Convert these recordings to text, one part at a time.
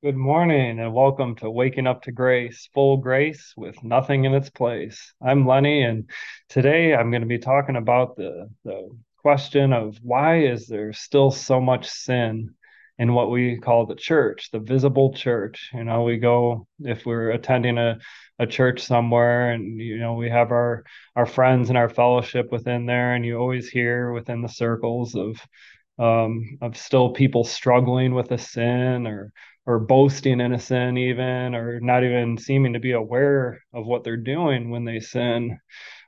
Good morning and welcome to Waking Up to Grace, full grace with nothing in its place. I'm Lenny, and today I'm going to be talking about the, the question of why is there still so much sin in what we call the church, the visible church. You know, we go if we're attending a, a church somewhere and you know we have our our friends and our fellowship within there, and you always hear within the circles of um, of still people struggling with a sin or or boasting in sin even or not even seeming to be aware of what they're doing when they sin.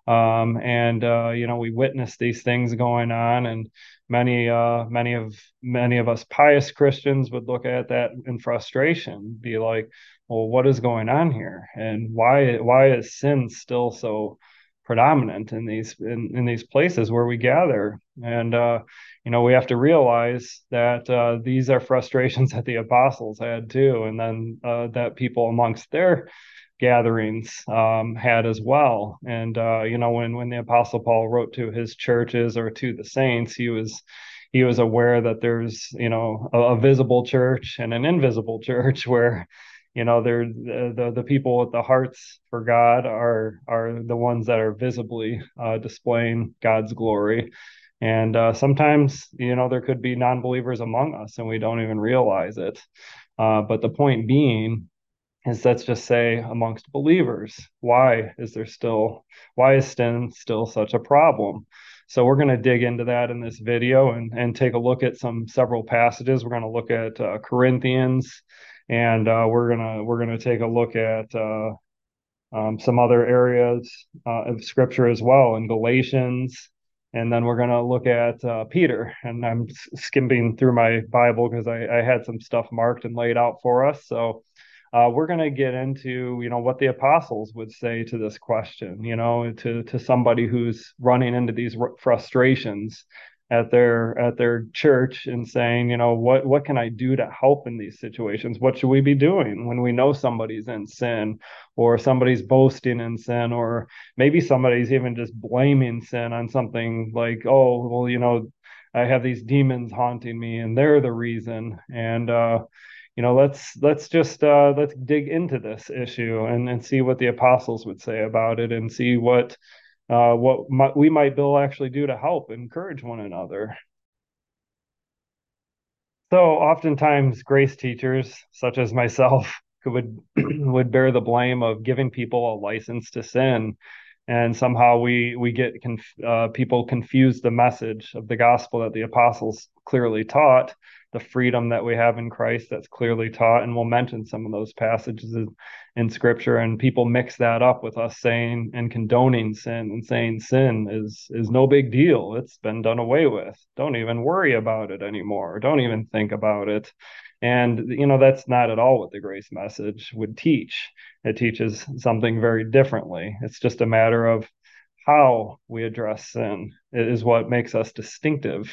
Um, and uh, you know we witness these things going on and many uh, many of many of us pious christians would look at that in frustration be like well what is going on here? And why why is sin still so predominant in these in, in these places where we gather. And uh, you know we have to realize that uh, these are frustrations that the apostles had too and then uh, that people amongst their gatherings um, had as well. And uh, you know when when the apostle paul wrote to his churches or to the saints he was he was aware that there's you know a, a visible church and an invisible church where you know they're the, the, the people with the hearts for god are are the ones that are visibly uh, displaying god's glory and uh, sometimes, you know, there could be non believers among us and we don't even realize it. Uh, but the point being is let's just say amongst believers, why is there still, why is sin still such a problem? So we're going to dig into that in this video and, and take a look at some several passages. We're going to look at uh, Corinthians and uh, we're to, we're to take a look at uh, um, some other areas uh, of scripture as well in Galatians and then we're to look at uh, Peter. And I'm skimming through my Bible because I, I, had some stuff marked and laid out for us. So uh, we're going to get into you know what the apostles would say to this question. You know, to to somebody who's running into these frustrations at their at their church and saying, you know, what what can I do to help in these situations? What should we be doing when we know somebody's in sin or somebody's boasting in sin or maybe somebody's even just blaming sin on something like, oh, well, you know, I have these demons haunting me and they're the reason. And uh you know let's let's just uh let's dig into this issue and and see what the apostles would say about it and see what uh, what we might be Bill actually do to help encourage one another. So oftentimes grace teachers, such as myself, would would bear the blame of giving people a license to sin, and somehow we we get conf- uh, people confuse the message of the gospel that the apostles clearly taught the freedom that we have in Christ that's clearly taught. And we'll mention some of those passages in scripture. And people mix that up with us saying and condoning sin and saying sin is is no big deal. It's been done away with. Don't even worry about it anymore. Don't even think about it. And you know, that's not at all what the grace message would teach. It teaches something very differently. It's just a matter of how we address sin it is what makes us distinctive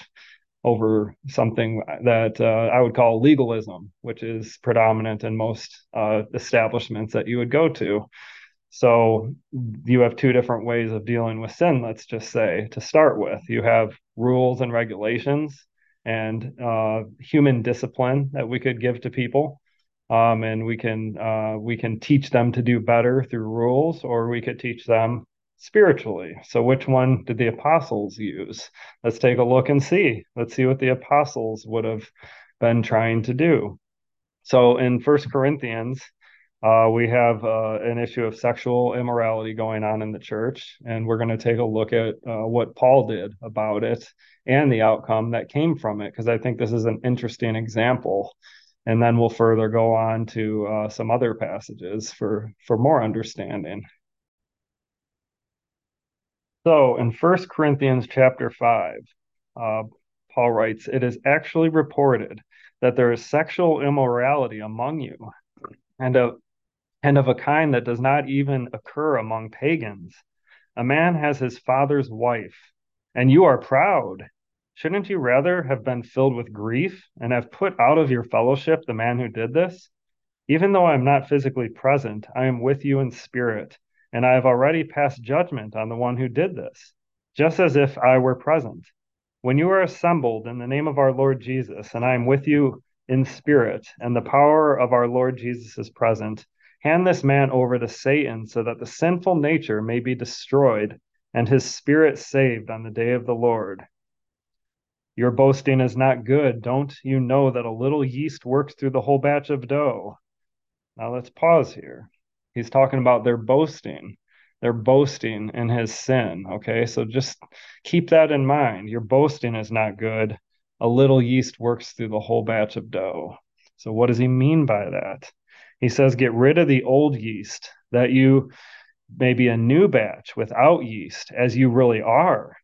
over something that uh, I would call legalism, which is predominant in most uh, establishments that you would go to. So you have two different ways of dealing with sin, let's just say, to start with. You have rules and regulations and uh, human discipline that we could give to people. Um, and we can uh, we can teach them to do better through rules, or we could teach them spiritually. So, which one did the apostles use? Let's take a look and see. Let's see what the apostles would have been trying to do. So, in First Corinthians, uh, we have uh, an issue of sexual immorality going on in the church, and we're going to take a look at uh, what Paul did about it and the outcome that came from it, because I think this is an interesting example. And then we'll further go on to uh, some other passages for for more understanding. So in First Corinthians chapter 5, uh, Paul writes, It is actually reported that there is sexual immorality among you, and of, and of a kind that does not even occur among pagans. A man has his father's wife, and you are proud. Shouldn't you rather have been filled with grief and have put out of your fellowship the man who did this? Even though I am not physically present, I am with you in spirit and I have already passed judgment on the one who did this, just as if I were present. When you are assembled in the name of our Lord Jesus, and I am with you in spirit, and the power of our Lord Jesus is present. Hand this man over to Satan so that the sinful nature may be destroyed and his spirit saved on the day of the Lord. Your boasting is not good. Don't you know that a little yeast works through the whole batch of dough? Now let's pause here. He's talking about their boasting. They're boasting in his sin. Okay, so just keep that in mind. Your boasting is not good. A little yeast works through the whole batch of dough. So, what does he mean by that? He says, Get rid of the old yeast, that you may be a new batch without yeast, as you really are.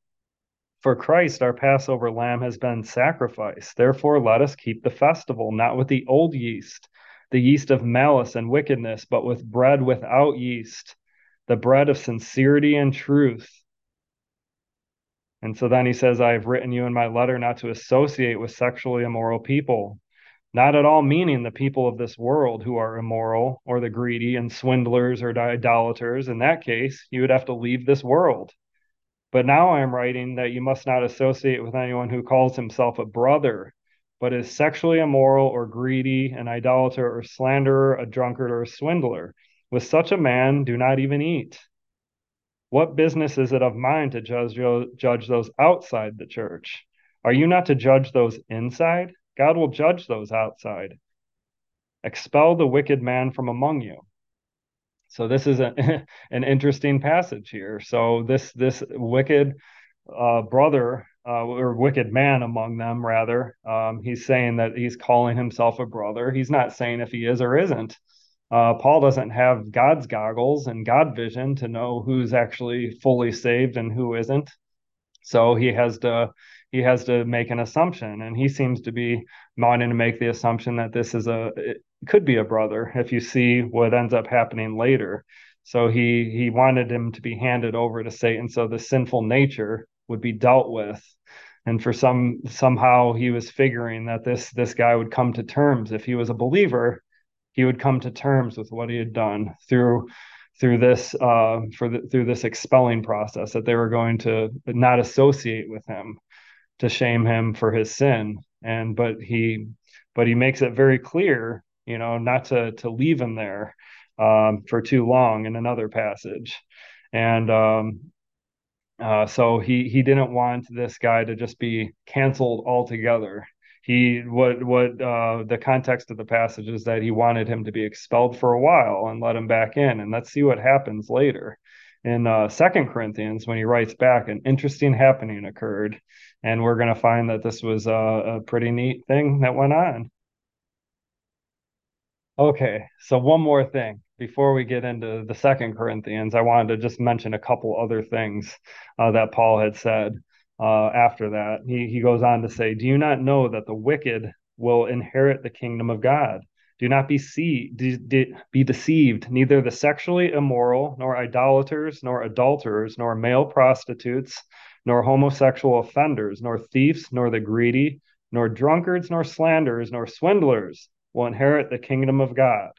For Christ, our Passover lamb, has been sacrificed. Therefore, let us keep the festival, not with the old yeast, the yeast of malice and wickedness, but with bread without yeast, the bread of sincerity and truth. And so then he says, I have written you in my letter not to associate with sexually immoral people, not at all meaning the people of this world who are immoral or the greedy and swindlers or idolaters. In that case, you would have to leave this world. But now I am writing that you must not associate with anyone who calls himself a brother, but is sexually immoral or greedy, an idolater or slanderer, a drunkard or a swindler. With such a man, do not even eat. What business is it of mine to judge, judge those outside the church? Are you not to judge those inside? God will judge those outside. Expel the wicked man from among you. So this is a, an interesting passage here. So this this wicked uh, brother uh, or wicked man among them, rather, um, he's saying that he's calling himself a brother. He's not saying if he is or isn't. Uh, Paul doesn't have God's goggles and God vision to know who's actually fully saved and who isn't. So he has to he has to make an assumption and he seems to be wanting to make the assumption that this is a could be a brother if you see what ends up happening later. So he he wanted him to be handed over to satan so the sinful nature would be dealt with. And for some somehow he was figuring that this this guy would come to terms. If he was a believer he would come to terms with what he had done through through this uh, for the, through this expelling process that they were going to not associate with him to shame him for his sin. And but he but he makes it very clear you know not to to leave him there um, for too long in another passage. And um, uh, so he he didn't want this guy to just be canceled altogether. He what what uh, the context of the passage is that he wanted him to be expelled for a while and let him back in. And let's see what happens later in uh, second corinthians when he writes back an interesting happening occurred and we're going to find that this was a, a pretty neat thing that went on. Okay, so one more thing before we get into the second Corinthians, I wanted to just mention a couple other things uh, that Paul had said uh, after that. He, he goes on to say, Do you not know that the wicked will inherit the kingdom of God? Do not be, see, de- de- be deceived. Neither the sexually immoral, nor idolaters, nor adulterers, nor male prostitutes nor homosexual offenders, nor thieves, nor the greedy, nor drunkards, nor slanderers, nor swindlers will inherit the kingdom of God.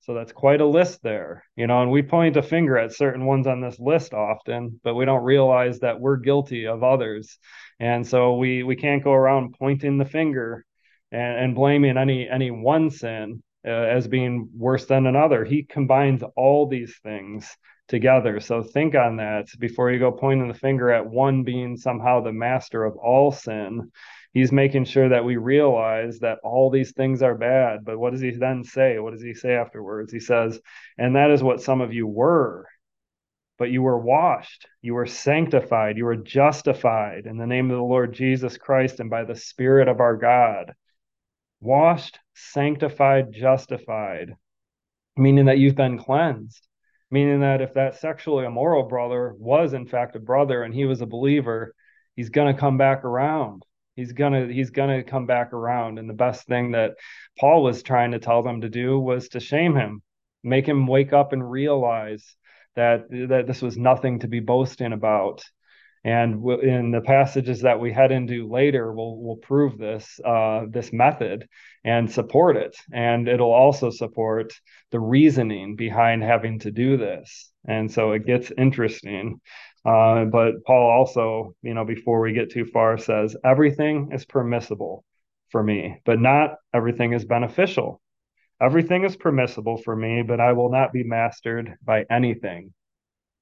So that's quite a list there, you know, and we point a finger at certain ones on this list often, but we don't realize that we're guilty of others. And so we we can't go around pointing the finger and, and blaming any any one sin uh, as being worse than another. He combines all these things together. So think on that before you go pointing the finger at one being somehow the master of all sin. He's making sure that we realize that all these things are bad. But what does he then say? What does he say afterwards? He says, and that is what some of you were. But you were washed, you were sanctified, you were justified in the name of the Lord Jesus Christ and by the Spirit of our God. Washed, sanctified, justified, meaning that you've been cleansed meaning that if that sexually immoral brother was in fact a brother and he was a believer he's going to come back around. He's to he's to come back around. And the best thing that paul was trying to tell them to do was to shame him make him wake up and realize that that this was nothing to be boasting about and in the passages that we head into later, we'll, we'll prove this, uh, this method and support it. And it'll also support the reasoning behind having to do this. And so it gets interesting. Uh, but Paul also, you know, before we get too far, says everything is permissible, for me, but not everything is beneficial. Everything is permissible for me, but I will not be mastered by anything.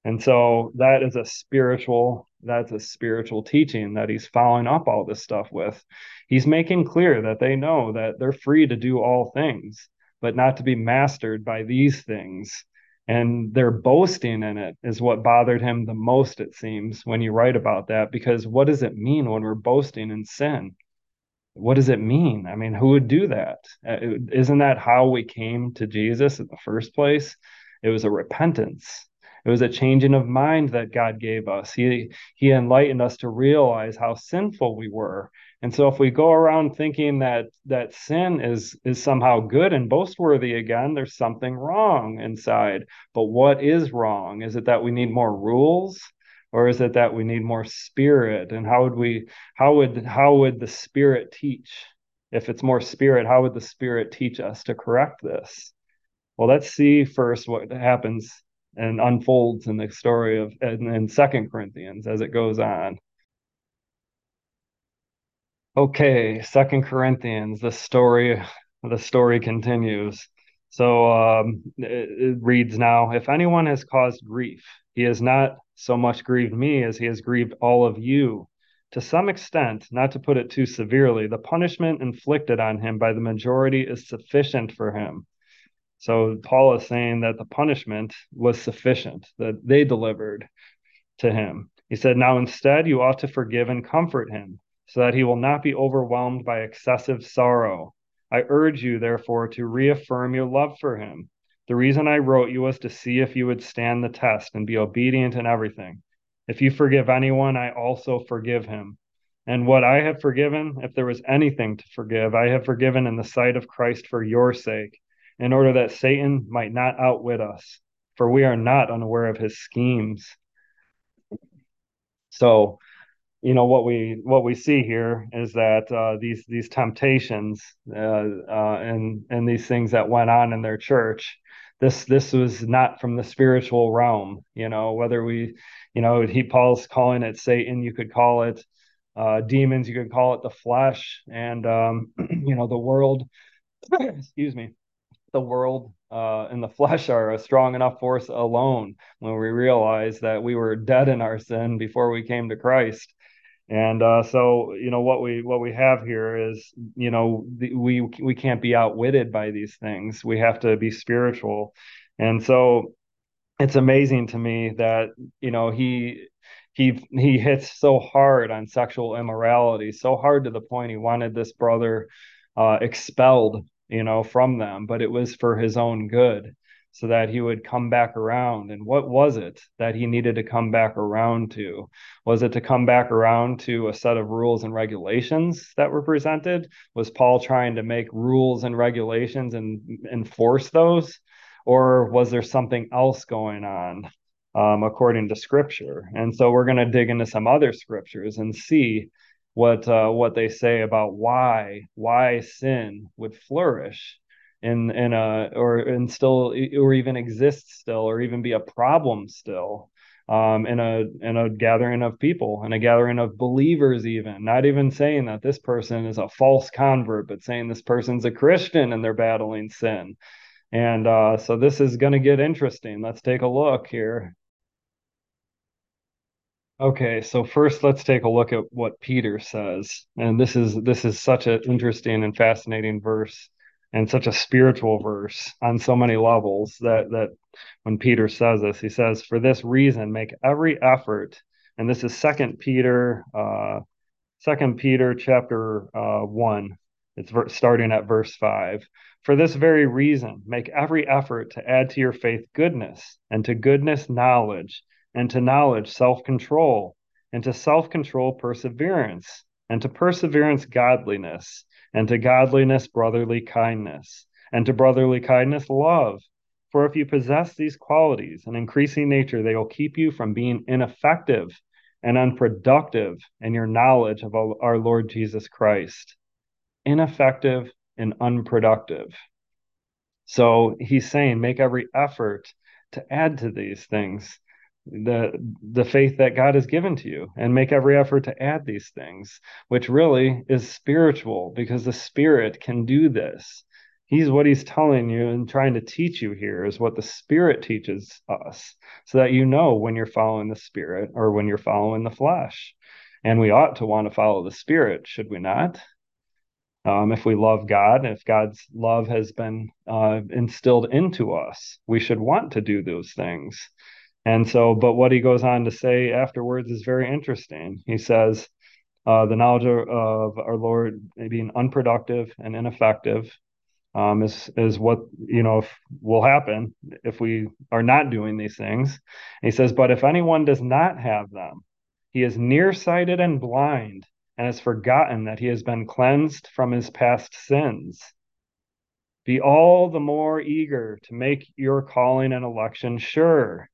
And so that is a spiritual, that's a spiritual teaching that he's following up all this stuff with. He's making clear that they know that they're free to do all things, but not to be mastered by these things. And their boasting in it is what bothered him the most, it seems, when you write about that. Because what does it mean when we're boasting in sin? What does it mean? I mean, who would do that? Uh, isn't that how we came to Jesus in the first place? It was a repentance it was a changing of mind that God gave us. He he enlightened us to realize how sinful we were. And so if we go around thinking that that sin is is somehow good and boastworthy again, there's something wrong inside. But what is wrong? Is it that we need more rules? Or is it that we need more spirit? And how would we how would how would the spirit teach? If it's more spirit, how would the spirit teach us to correct this? Well, let's see first what happens and unfolds in the story of in, Second Corinthians as it goes on. Okay, Second Corinthians, the story the story continues. So um, it, it reads now: If anyone has caused grief, he has not so much grieved me as he has grieved all of you. To some extent, not to put it too severely, the punishment inflicted on him by the majority is sufficient for him. So Paul is saying that the punishment was sufficient, that they delivered to him. He said, Now instead, you ought to forgive and comfort him, so that he will not be overwhelmed by excessive sorrow. I urge you, therefore, to reaffirm your love for him. The reason I wrote you was to see if you would stand the test and be obedient in everything. If you forgive anyone, I also forgive him. And what I have forgiven, if there was anything to forgive, I have forgiven in the sight of Christ for your sake in order that Satan might not outwit us, for we are not unaware of his schemes. So, you know what we what we see here is that uh, these these temptations uh, uh, and and these things that went on in their church, this this was not from the spiritual realm. You know whether we, you know, he Paul's calling it Satan, you could call it uh, demons, you could call it the flesh, and um, you know the world. excuse me the world uh, and the flesh are a strong enough force alone when we realize that we were dead in our sin before we came to Christ. And uh, so, you know, what we what we have here is, you know, the, we we can't be outwitted by these things. We have to be spiritual, and so it's amazing to me that you know he he he hits so hard on sexual immorality, so hard to the point he wanted this brother uh, expelled you know, from them, but it was for his own good so that he would come back around. And what was it that he needed to come back around to? Was it to come back around to a set of rules and regulations that were presented? Was Paul trying to make rules and regulations and enforce those? Or was there something else going on? Um, according to scripture. And so we're going to dig into some other scriptures and see what uh, what they say about why why sin would flourish in in a or and still or even exist still or even be a problem still um, in a in a gathering of people in a gathering of believers even. Not even saying that this person is a false convert but saying this person's a christian and they're battling sin. And uh, so this is going to get interesting. Let's take a look here Okay, so first let's take a look at what Peter says. And this is this is such an interesting and fascinating verse and such a spiritual verse on so many levels that that when Peter says this, he says, "For this reason make every effort." And this is Second Peter uh Second Peter chapter uh 1. It's ver- starting at verse 5. For this very reason, make every effort to add to your faith goodness, and to goodness knowledge and to knowledge, self control, and to self control, perseverance, and to perseverance, godliness, and to godliness, brotherly kindness, and to brotherly kindness, love. For if you possess these qualities in increasing nature, they will keep you from being ineffective and unproductive in your knowledge of our Lord Jesus Christ. Ineffective and unproductive. So he's saying, make every effort to add to these things the the faith that God has given to you and make every effort to add these things which really is spiritual because the spirit can do this. He's what he's telling you and trying to teach you here is what the spirit teaches us so that you know when you're following the spirit or when you're following the flesh. And we ought to want to follow the spirit should we not? Um, if we love God, if God's love has been uh, instilled into us, we should want to do those things. And so, but what he goes on to say afterwards is very interesting. He says, uh, the knowledge of, our Lord being unproductive and ineffective um, is is what you know if, will happen if we are not doing these things. And he says, but if anyone does not have them, he is nearsighted and blind, and has forgotten that he has been cleansed from his past sins. Be all the more eager to make your calling and election sure.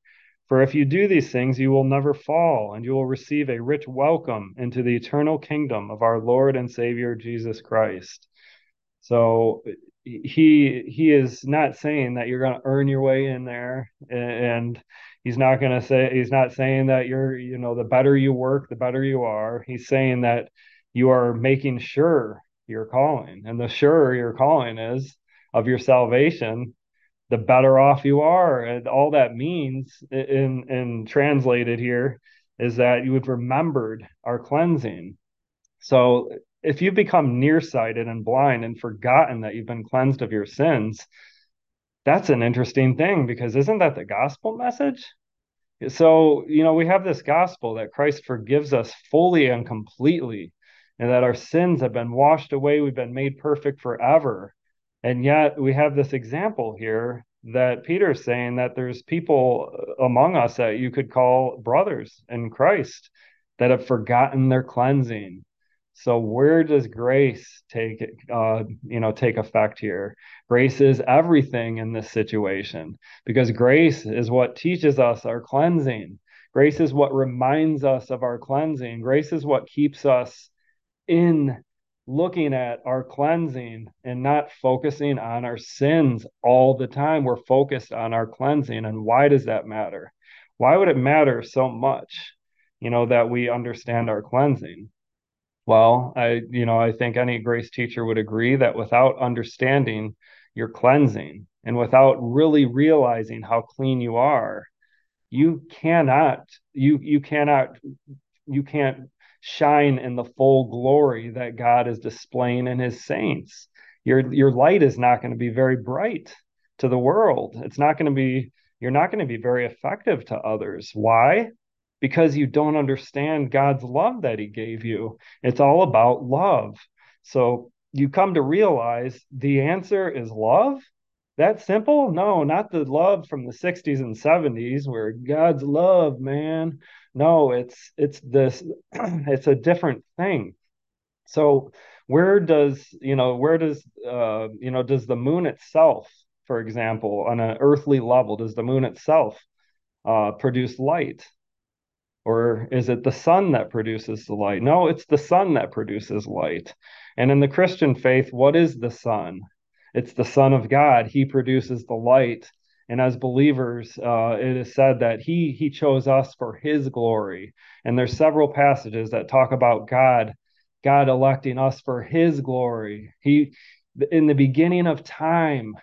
For if you do these things, you will never fall, and you will receive a rich welcome into the eternal kingdom of our Lord and Savior Jesus Christ. So he he is not saying that you're going to earn your way in there and he's not going to say he's not saying that you're you know the better you work the better you are he's saying that you are making sure you're calling and the sure you're calling is of your salvation the better off you are and all that means in in translated here is that you have remembered our cleansing so if you become nearsighted and blind and forgotten that you've been cleansed of your sins, that's an interesting thing because isn't that the gospel message? So, you know, we have this gospel that Christ forgives us fully and completely, and that our sins have been washed away, we've been made perfect forever. And yet we have this example here that Peter's saying that there's people among us that you could call brothers in Christ that have forgotten their cleansing so where does grace take uh, you know take effect here? Grace is everything in this situation because grace is what teaches us our cleansing. Grace is what reminds us of our cleansing. Grace is what keeps us in looking at our cleansing and not focusing on our sins all the time. We're focused on our cleansing. And why does that matter? Why would it matter so much, you know, that we understand our cleansing? Well, I, you know, I think any grace teacher would agree that without understanding your cleansing and without really realizing how clean you are, you cannot, you you cannot, you can't shine in the full glory that God is displaying in his saints. Your your light is not going to be very bright to the world. It's not going to be you're not going to be very effective to others. Why? because you don't understand God's love that He gave you. It's all about love. So you come to realize the answer is love. That simple? No, not the love from the 60s and 70s where God's love, man. No, it's it's this it's a different thing. So where does, you know, where does uh, you know, does the moon itself, for example, on an earthly level, does the moon itself uh, produce light? Or is it the sun that produces the light? No, it's the sun that produces light. And in the Christian faith, what is the sun? It's the Son of God. He produces the light. And as believers, uh, it is said that he he chose us for His glory. And there's several passages that talk about God, God electing us for His glory. He, in the beginning of time,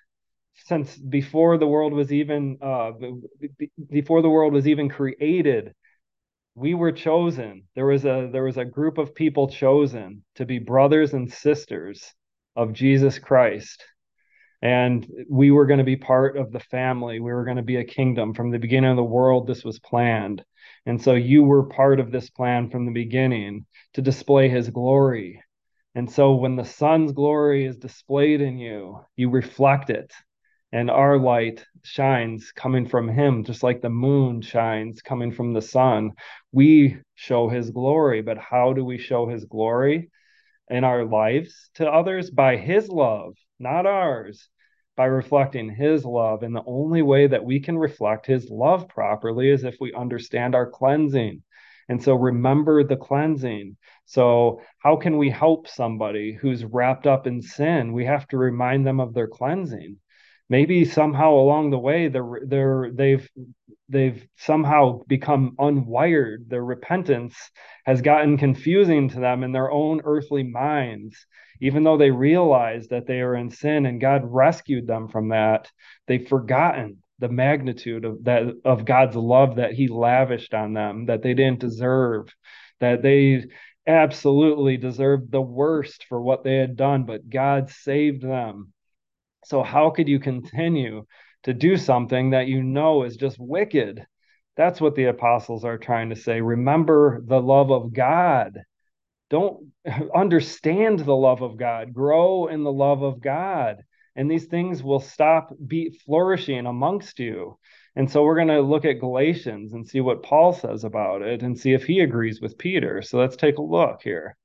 since before the world was even uh, before the world was even created, we were chosen there was a there was a group of people chosen to be brothers and sisters of Jesus Christ and we were going to be part of the family. We were going to be a kingdom. From the beginning of the world this was planned. And so you were part of this plan from the beginning to display his glory. And so when the sun's glory is displayed in you you reflect it. And our light shines coming from him just like the moon shines coming from the sun. We show his glory but how do we show his glory in our lives to others by his love not ours by reflecting his love. And the only way that we can reflect his love properly is if we understand our cleansing. And so remember the cleansing. So how can we help somebody who's wrapped up in sin? We have to remind them of their cleansing maybe somehow along the way they're they're they've they've somehow become unwired. Their repentance has gotten confusing to them in their own earthly minds. Even though they realize that they are in sin and God rescued them from that they've forgotten the magnitude of that of God's love that he lavished on them that they didn't deserve that they absolutely deserved the worst for what they had done but God saved them so how could you continue to do something that you know is just wicked that's what the apostles are trying to say remember the love of God don't understand the love of God grow in the love of God and these things will stop be flourishing amongst you. And so we're going to look at Galatians and see what Paul says about it and see if he agrees with Peter. So let's take a look here.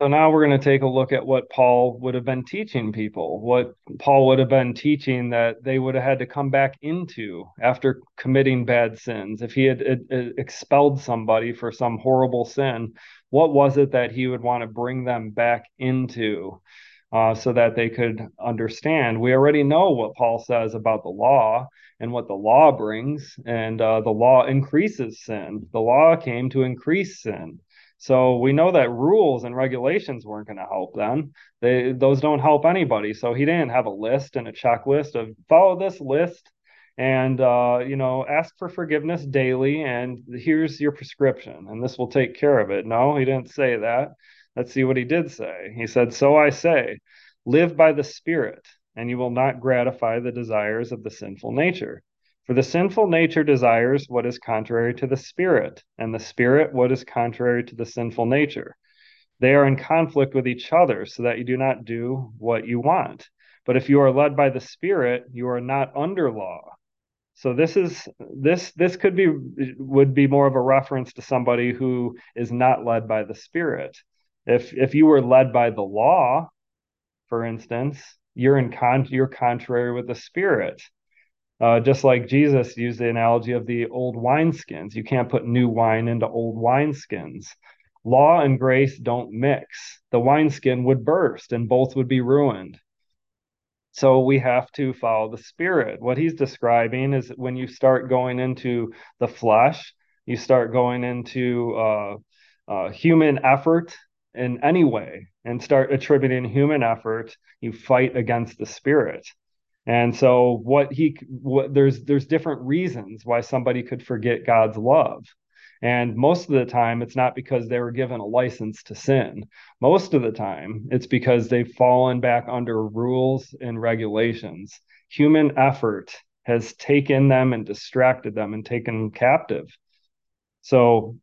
So now we're going to take a look at what Paul would have been teaching people, what Paul would have been teaching that they would have had to come back into after committing bad sins. If he had expelled somebody for some horrible sin, what was it that he would want to bring them back into? uh, so that they could understand. We already know what Paul says about the law and what the law brings, and uh, the law increases sin. The law came to increase sin. So we know that rules and regulations weren't going to help them. They those don't help anybody. So he didn't have a list and a checklist of follow this list and uh, you know ask for forgiveness daily and here's your prescription and this will take care of it. No, he didn't say that. Let's see what he did say. He said, So I say, live by the Spirit, and you will not gratify the desires of the sinful nature. For the sinful nature desires what is contrary to the Spirit, and the Spirit what is contrary to the sinful nature. They are in conflict with each other, so that you do not do what you want. But if you are led by the Spirit, you are not under law. So this is this this could be would be more of a reference to somebody who is not led by the Spirit. If if you were led by the law, for instance, you're in con you're contrary with the spirit. Uh, just like Jesus used the analogy of the old wineskins. You can't put new wine into old wineskins. Law and grace don't mix. The wineskin would burst and both would be ruined. So we have to follow the spirit. What he's describing is when you start going into the flesh, you start going into uh, uh, human effort in any way and start attributing human effort, you fight against the spirit. And so what he what there's there's different reasons why somebody could forget God's love. And most of the time, it's not because they were given a license to sin. Most of the time, it's because they've fallen back under rules and regulations. Human effort has taken them and distracted them and taken them captive. So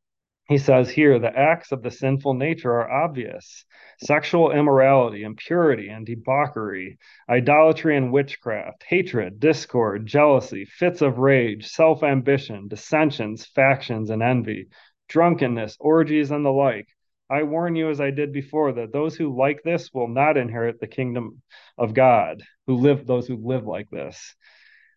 he says here the acts of the sinful nature are obvious sexual immorality, impurity and debauchery, idolatry and witchcraft, hatred, discord, jealousy, fits of rage, self ambition, dissensions, factions, and envy, drunkenness, orgies, and the like. I warn you, as I did before, that those who like this will not inherit the kingdom of God, who live, those who live like this.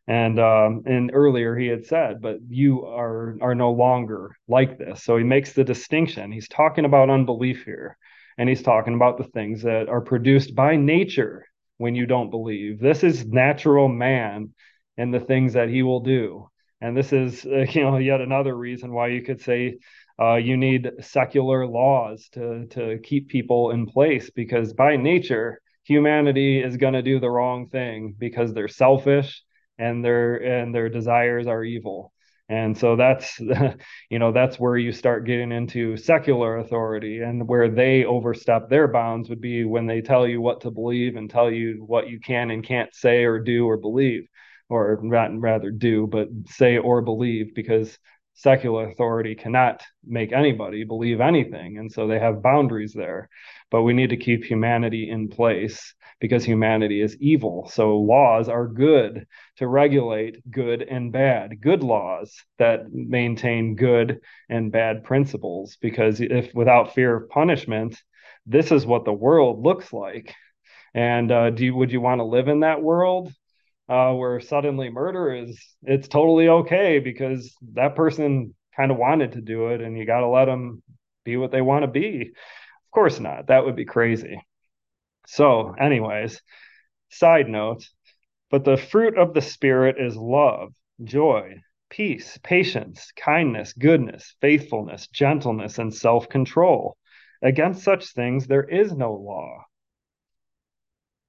And um, and earlier he had said, but you are are no longer like this. So he makes the distinction. He's talking about unbelief here, and he's talking about the things that are produced by nature when you don't believe. This is natural man and the things that he will do. And this is uh, you know yet another reason why you could say uh, you need secular laws to to keep people in place because by nature humanity is going to do the wrong thing because they're selfish and their and their desires are evil. And so that's you know that's where you start getting into secular authority and where they overstep their bounds would be when they tell you what to believe and tell you what you can and can't say or do or believe or rather do but say or believe because secular authority cannot make anybody believe anything and so they have boundaries there but we need to keep humanity in place because humanity is evil. So laws are good to regulate good and bad, good laws that maintain good and bad principles. Because if without fear of punishment, this is what the world looks like. And uh, do you, would you want to live in that world? Uh, where suddenly murder is it's totally okay because that person kind of wanted to do it and you got to let them be what they want to be of course not that would be crazy so, anyways, Side note, but the fruit of the Spirit is love, joy, peace, patience, kindness, goodness, faithfulness, gentleness, and self control. Against such things there is no law.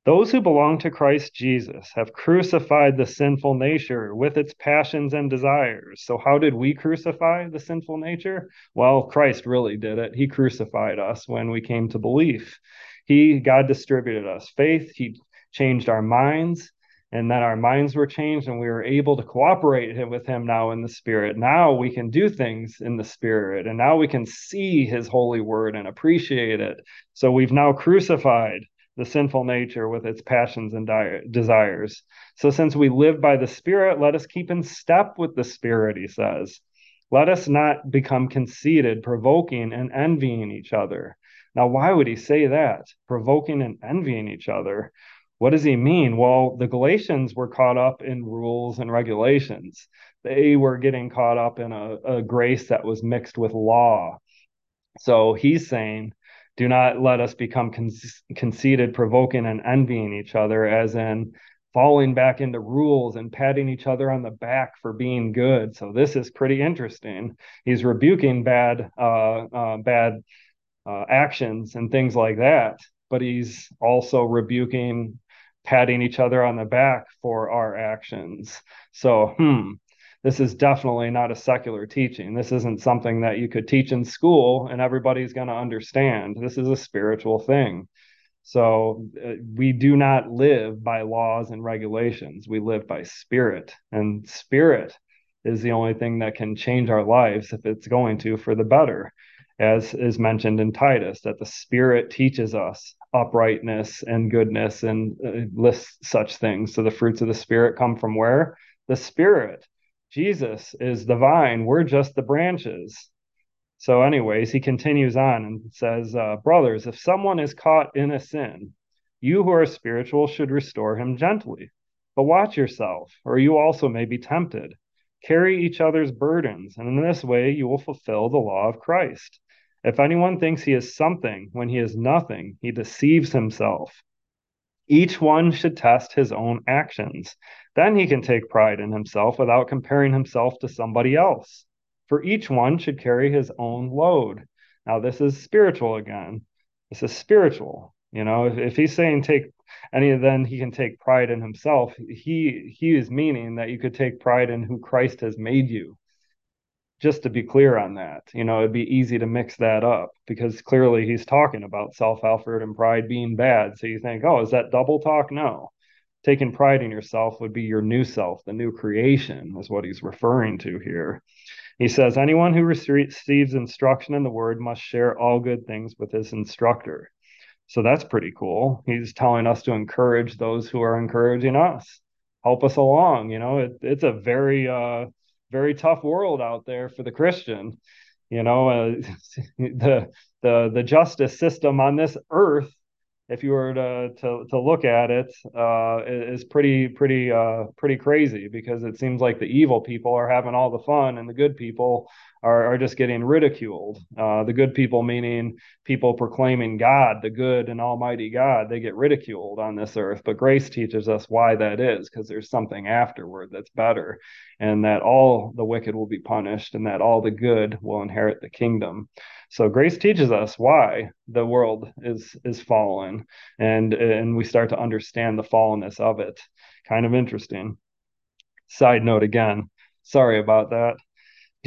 Those who belong to Christ Jesus have crucified the sinful nature with its passions and desires. So, how did we crucify the sinful nature? Well, Christ really did it. He crucified us when we came to belief. He, God distributed us faith. He changed our minds, and then our minds were changed, and we were able to cooperate with Him now in the Spirit. Now we can do things in the Spirit, and now we can see His holy word and appreciate it. So, we've now crucified the sinful nature with its passions and desires. So, since we live by the Spirit, let us keep in step with the Spirit, he says. Let us not become conceited, provoking, and envying each other. Now, why would he say that? Provoking and envying each other. What does he mean? Well, the Galatians were caught up in rules and regulations. They were getting caught up in a, a grace that was mixed with law. So he's saying, do not let us become con- conceited, provoking, and envying each other, as in falling back into rules and patting each other on the back for being good. So this is pretty interesting. He's rebuking bad, uh, uh, bad uh, actions and things like that, but he's also rebuking patting each other on the back for our actions. So, hmm, this is definitely not a secular teaching. This isn't something that you could teach in school and everybody's going to understand. This is a spiritual thing. So uh, we do not live by laws and regulations. We live by spirit, and spirit is the only thing that can change our lives if it's going to for the better. As is mentioned in Titus, that the Spirit teaches us uprightness and goodness and uh, lists such things. So the fruits of the Spirit come from where? The Spirit. Jesus is the vine, we're just the branches. So, anyways, he continues on and says, uh, Brothers, if someone is caught in a sin, you who are spiritual should restore him gently. But watch yourself, or you also may be tempted. Carry each other's burdens, and in this way you will fulfill the law of Christ. If anyone thinks he is something when he is nothing, he deceives himself. Each one should test his own actions. Then he can take pride in himself without comparing himself to somebody else. For each one should carry his own load. Now, this is spiritual again. This is spiritual. You know, if, if he's saying take any, then he can take pride in himself. He he is meaning that you could take pride in who Christ has made you just to be clear on that, you know, it'd be easy to mix that up because clearly he's talking about self effort and pride being bad. So you think, oh, is that double talk? No. Taking pride in yourself would be your new self, the new creation, is what he's referring to here. He says, anyone who receives instruction in the word must share all good things with his instructor. So that's pretty cool. He's telling us to encourage those who are encouraging us, help us along. You know, it, it's a very, uh, very tough world out there for the Christian. You know, uh, the the the justice system on this earth if you were to to, to look at it, uh, is pretty pretty uh, pretty crazy because it seems like the evil people are having all the fun and the good people are, are just getting ridiculed. Uh, the good people, meaning people proclaiming God, the good and Almighty God, they get ridiculed on this earth. But grace teaches us why that is because there's something afterward that's better, and that all the wicked will be punished, and that all the good will inherit the kingdom. So grace teaches us why the world is is fallen, and and we start to understand the fallenness of it. Kind of interesting. Side note again. Sorry about that.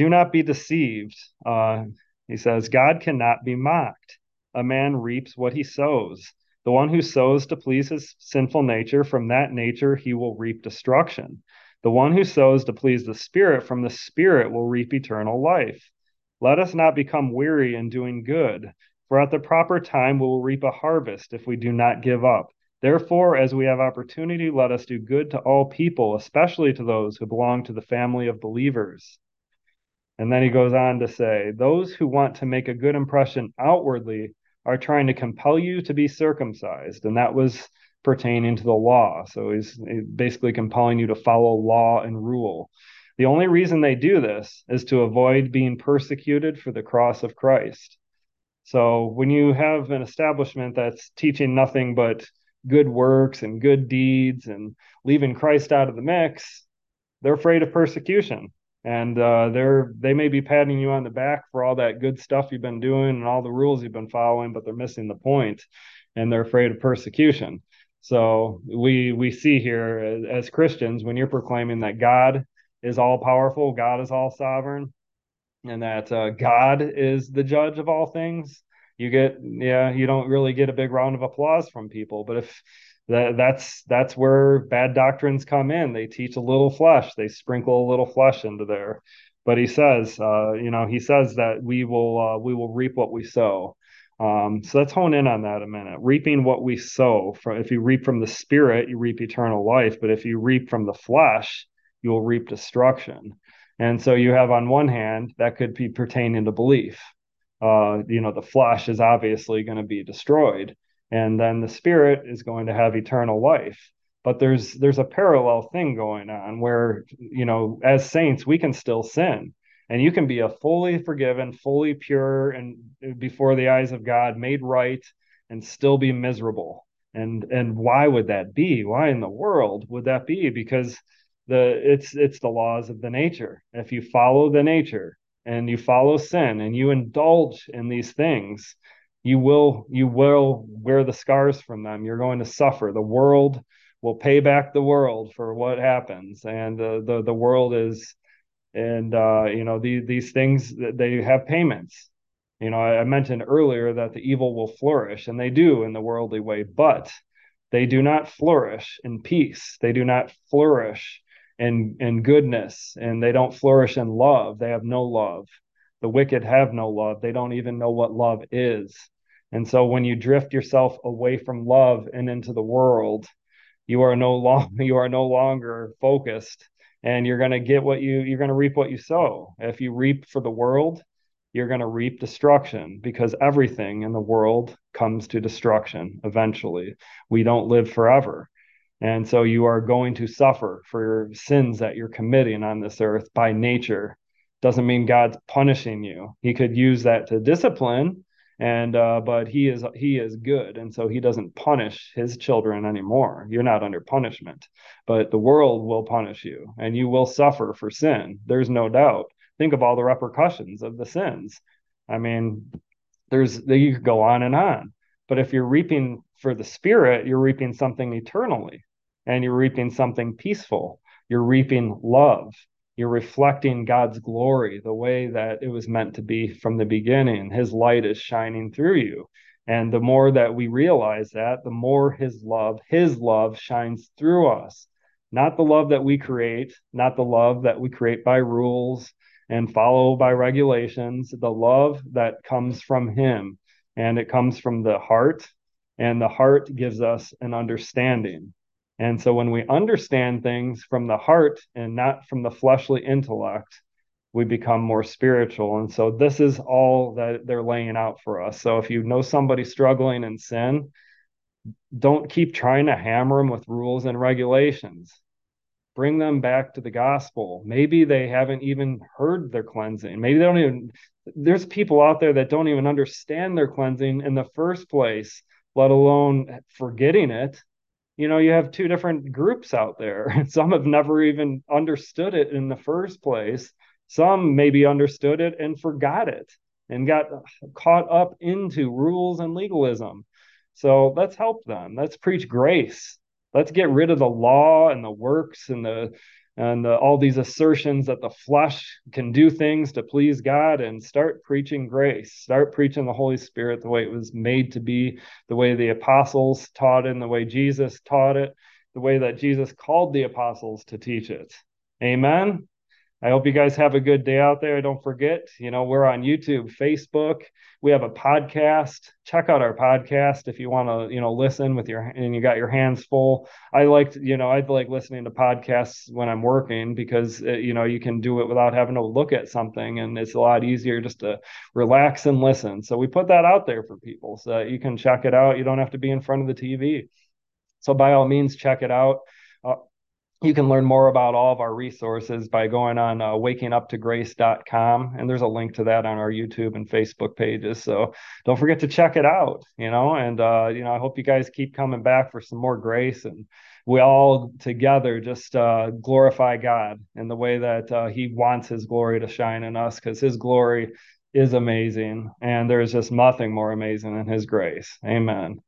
Do not be deceived. Uh, he says, God cannot be mocked. A man reaps what he sows. The one who sows to please his sinful nature, from that nature he will reap destruction. The one who sows to please the Spirit, from the Spirit will reap eternal life. Let us not become weary in doing good, for at the proper time we will reap a harvest if we do not give up. Therefore, as we have opportunity, let us do good to all people, especially to those who belong to the family of believers. And then he goes on to say, Those who want to make a good impression outwardly are trying to compel you to be circumcised. And that was pertaining to the law. So he's basically compelling you to follow law and rule. The only reason they do this is to avoid being persecuted for the cross of Christ. So when you have an establishment that's teaching nothing but good works and good deeds and leaving Christ out of the mix, they're afraid of persecution. And uh, they're they may be patting you on the back for all that good stuff you've been doing and all the rules you've been following, but they're missing the point, and they're afraid of persecution. So we we see here as, as Christians when you're proclaiming that God is all powerful, God is all sovereign, and that uh, God is the judge of all things, you get yeah, you don't really get a big round of applause from people. But if that, that's that's where bad doctrines come in. They teach a little flesh, they sprinkle a little flesh into there. But he says, uh, you know, he says that we will uh, we will reap what we sow. Um, so let's hone in on that a minute. Reaping what we sow. From if you reap from the spirit, you reap eternal life. But if you reap from the flesh, you will reap destruction. And so you have on one hand that could be pertaining to belief. Uh, you know, the flesh is obviously going to be destroyed, and then the spirit is going to have eternal life. But there's there's a parallel thing going on where you know, as saints, we can still sin, and you can be a fully forgiven, fully pure, and before the eyes of God, made right, and still be miserable. And and why would that be? Why in the world would that be? Because the it's it's the laws of the nature if you follow the nature and you follow sin and you indulge in these things you will you will wear the scars from them. You're going to suffer. The world will pay back the world for what happens. And uh, the the world is and uh, you know these these things they have payments. You know I, I mentioned earlier that the evil will flourish and they do in the worldly way but they do not flourish in peace. They do not flourish in and goodness and they don't flourish in love. They have no love the wicked have no love. They don't even know what love is. And so when you drift yourself away from love and into the world you are no longer you are no longer focused and you're going to get what you you're going to reap what you sow. If you reap for the world you're going to reap destruction because everything in the world comes to destruction eventually. We don't live forever. And so you are going to suffer for sins that you're committing on this earth by nature. Doesn't mean God's punishing you. He could use that to discipline, and uh, but he is he is good, and so he doesn't punish his children anymore. You're not under punishment, but the world will punish you, and you will suffer for sin. There's no doubt. Think of all the repercussions of the sins. I mean, there's you could go on and on. But if you're reaping for the spirit, you're reaping something eternally and you're reaping something peaceful. You're reaping love. You're reflecting God's glory the way that it was meant to be from the beginning. His light is shining through you. And the more that we realize that, the more His love, His love shines through us. Not the love that we create, not the love that we create by rules and follow by regulations, the love that comes from Him. And it comes from the heart, and the heart gives us an understanding. And so when we understand things from the heart and not from the fleshly intellect, we become more spiritual. And so this is all that they're laying out for us. So if you know somebody struggling in sin, don't keep trying to hammer them with rules and regulations. Bring them back to the gospel. Maybe they haven't even heard their cleansing. Maybe they don't even, there's people out there that don't even understand their cleansing in the first place, let alone forgetting it you know you have two different groups out there. Some have never even understood it in the first place. Some maybe understood it and forgot it and got caught up into rules and legalism. So let's help them. Let's preach grace. Let's get rid of the law and the works and the and the, all these assertions that the flesh can do things to please God and start preaching grace, start preaching the Holy Spirit the way it was made to be, the way the apostles taught it, and the way Jesus taught it, the way that Jesus called the apostles to teach it. Amen. I hope you guys have a good day out there. Don't forget, you know, we're on YouTube, Facebook. We have a podcast. Check out our podcast if you want to, you know, listen with your and you got your hands full. I like, you know, I like listening to podcasts when I'm working because it, uh, you know you can do it without having to look at something, and it's a lot easier just to relax and listen. So we put that out there for people so that you can check it out. You don't have to be in front of the TV. So by all means, check it out. Uh, you can learn more about all of our resources by going on uh, wakinguptograce.com and there's a link to that on our youtube and facebook pages so don't forget to check it out you know and uh, you know i hope you guys keep coming back for some more grace and we all together just uh, glorify god in the way that uh, he wants his glory to shine in us because his glory is amazing and there's just nothing more amazing than his grace. Amen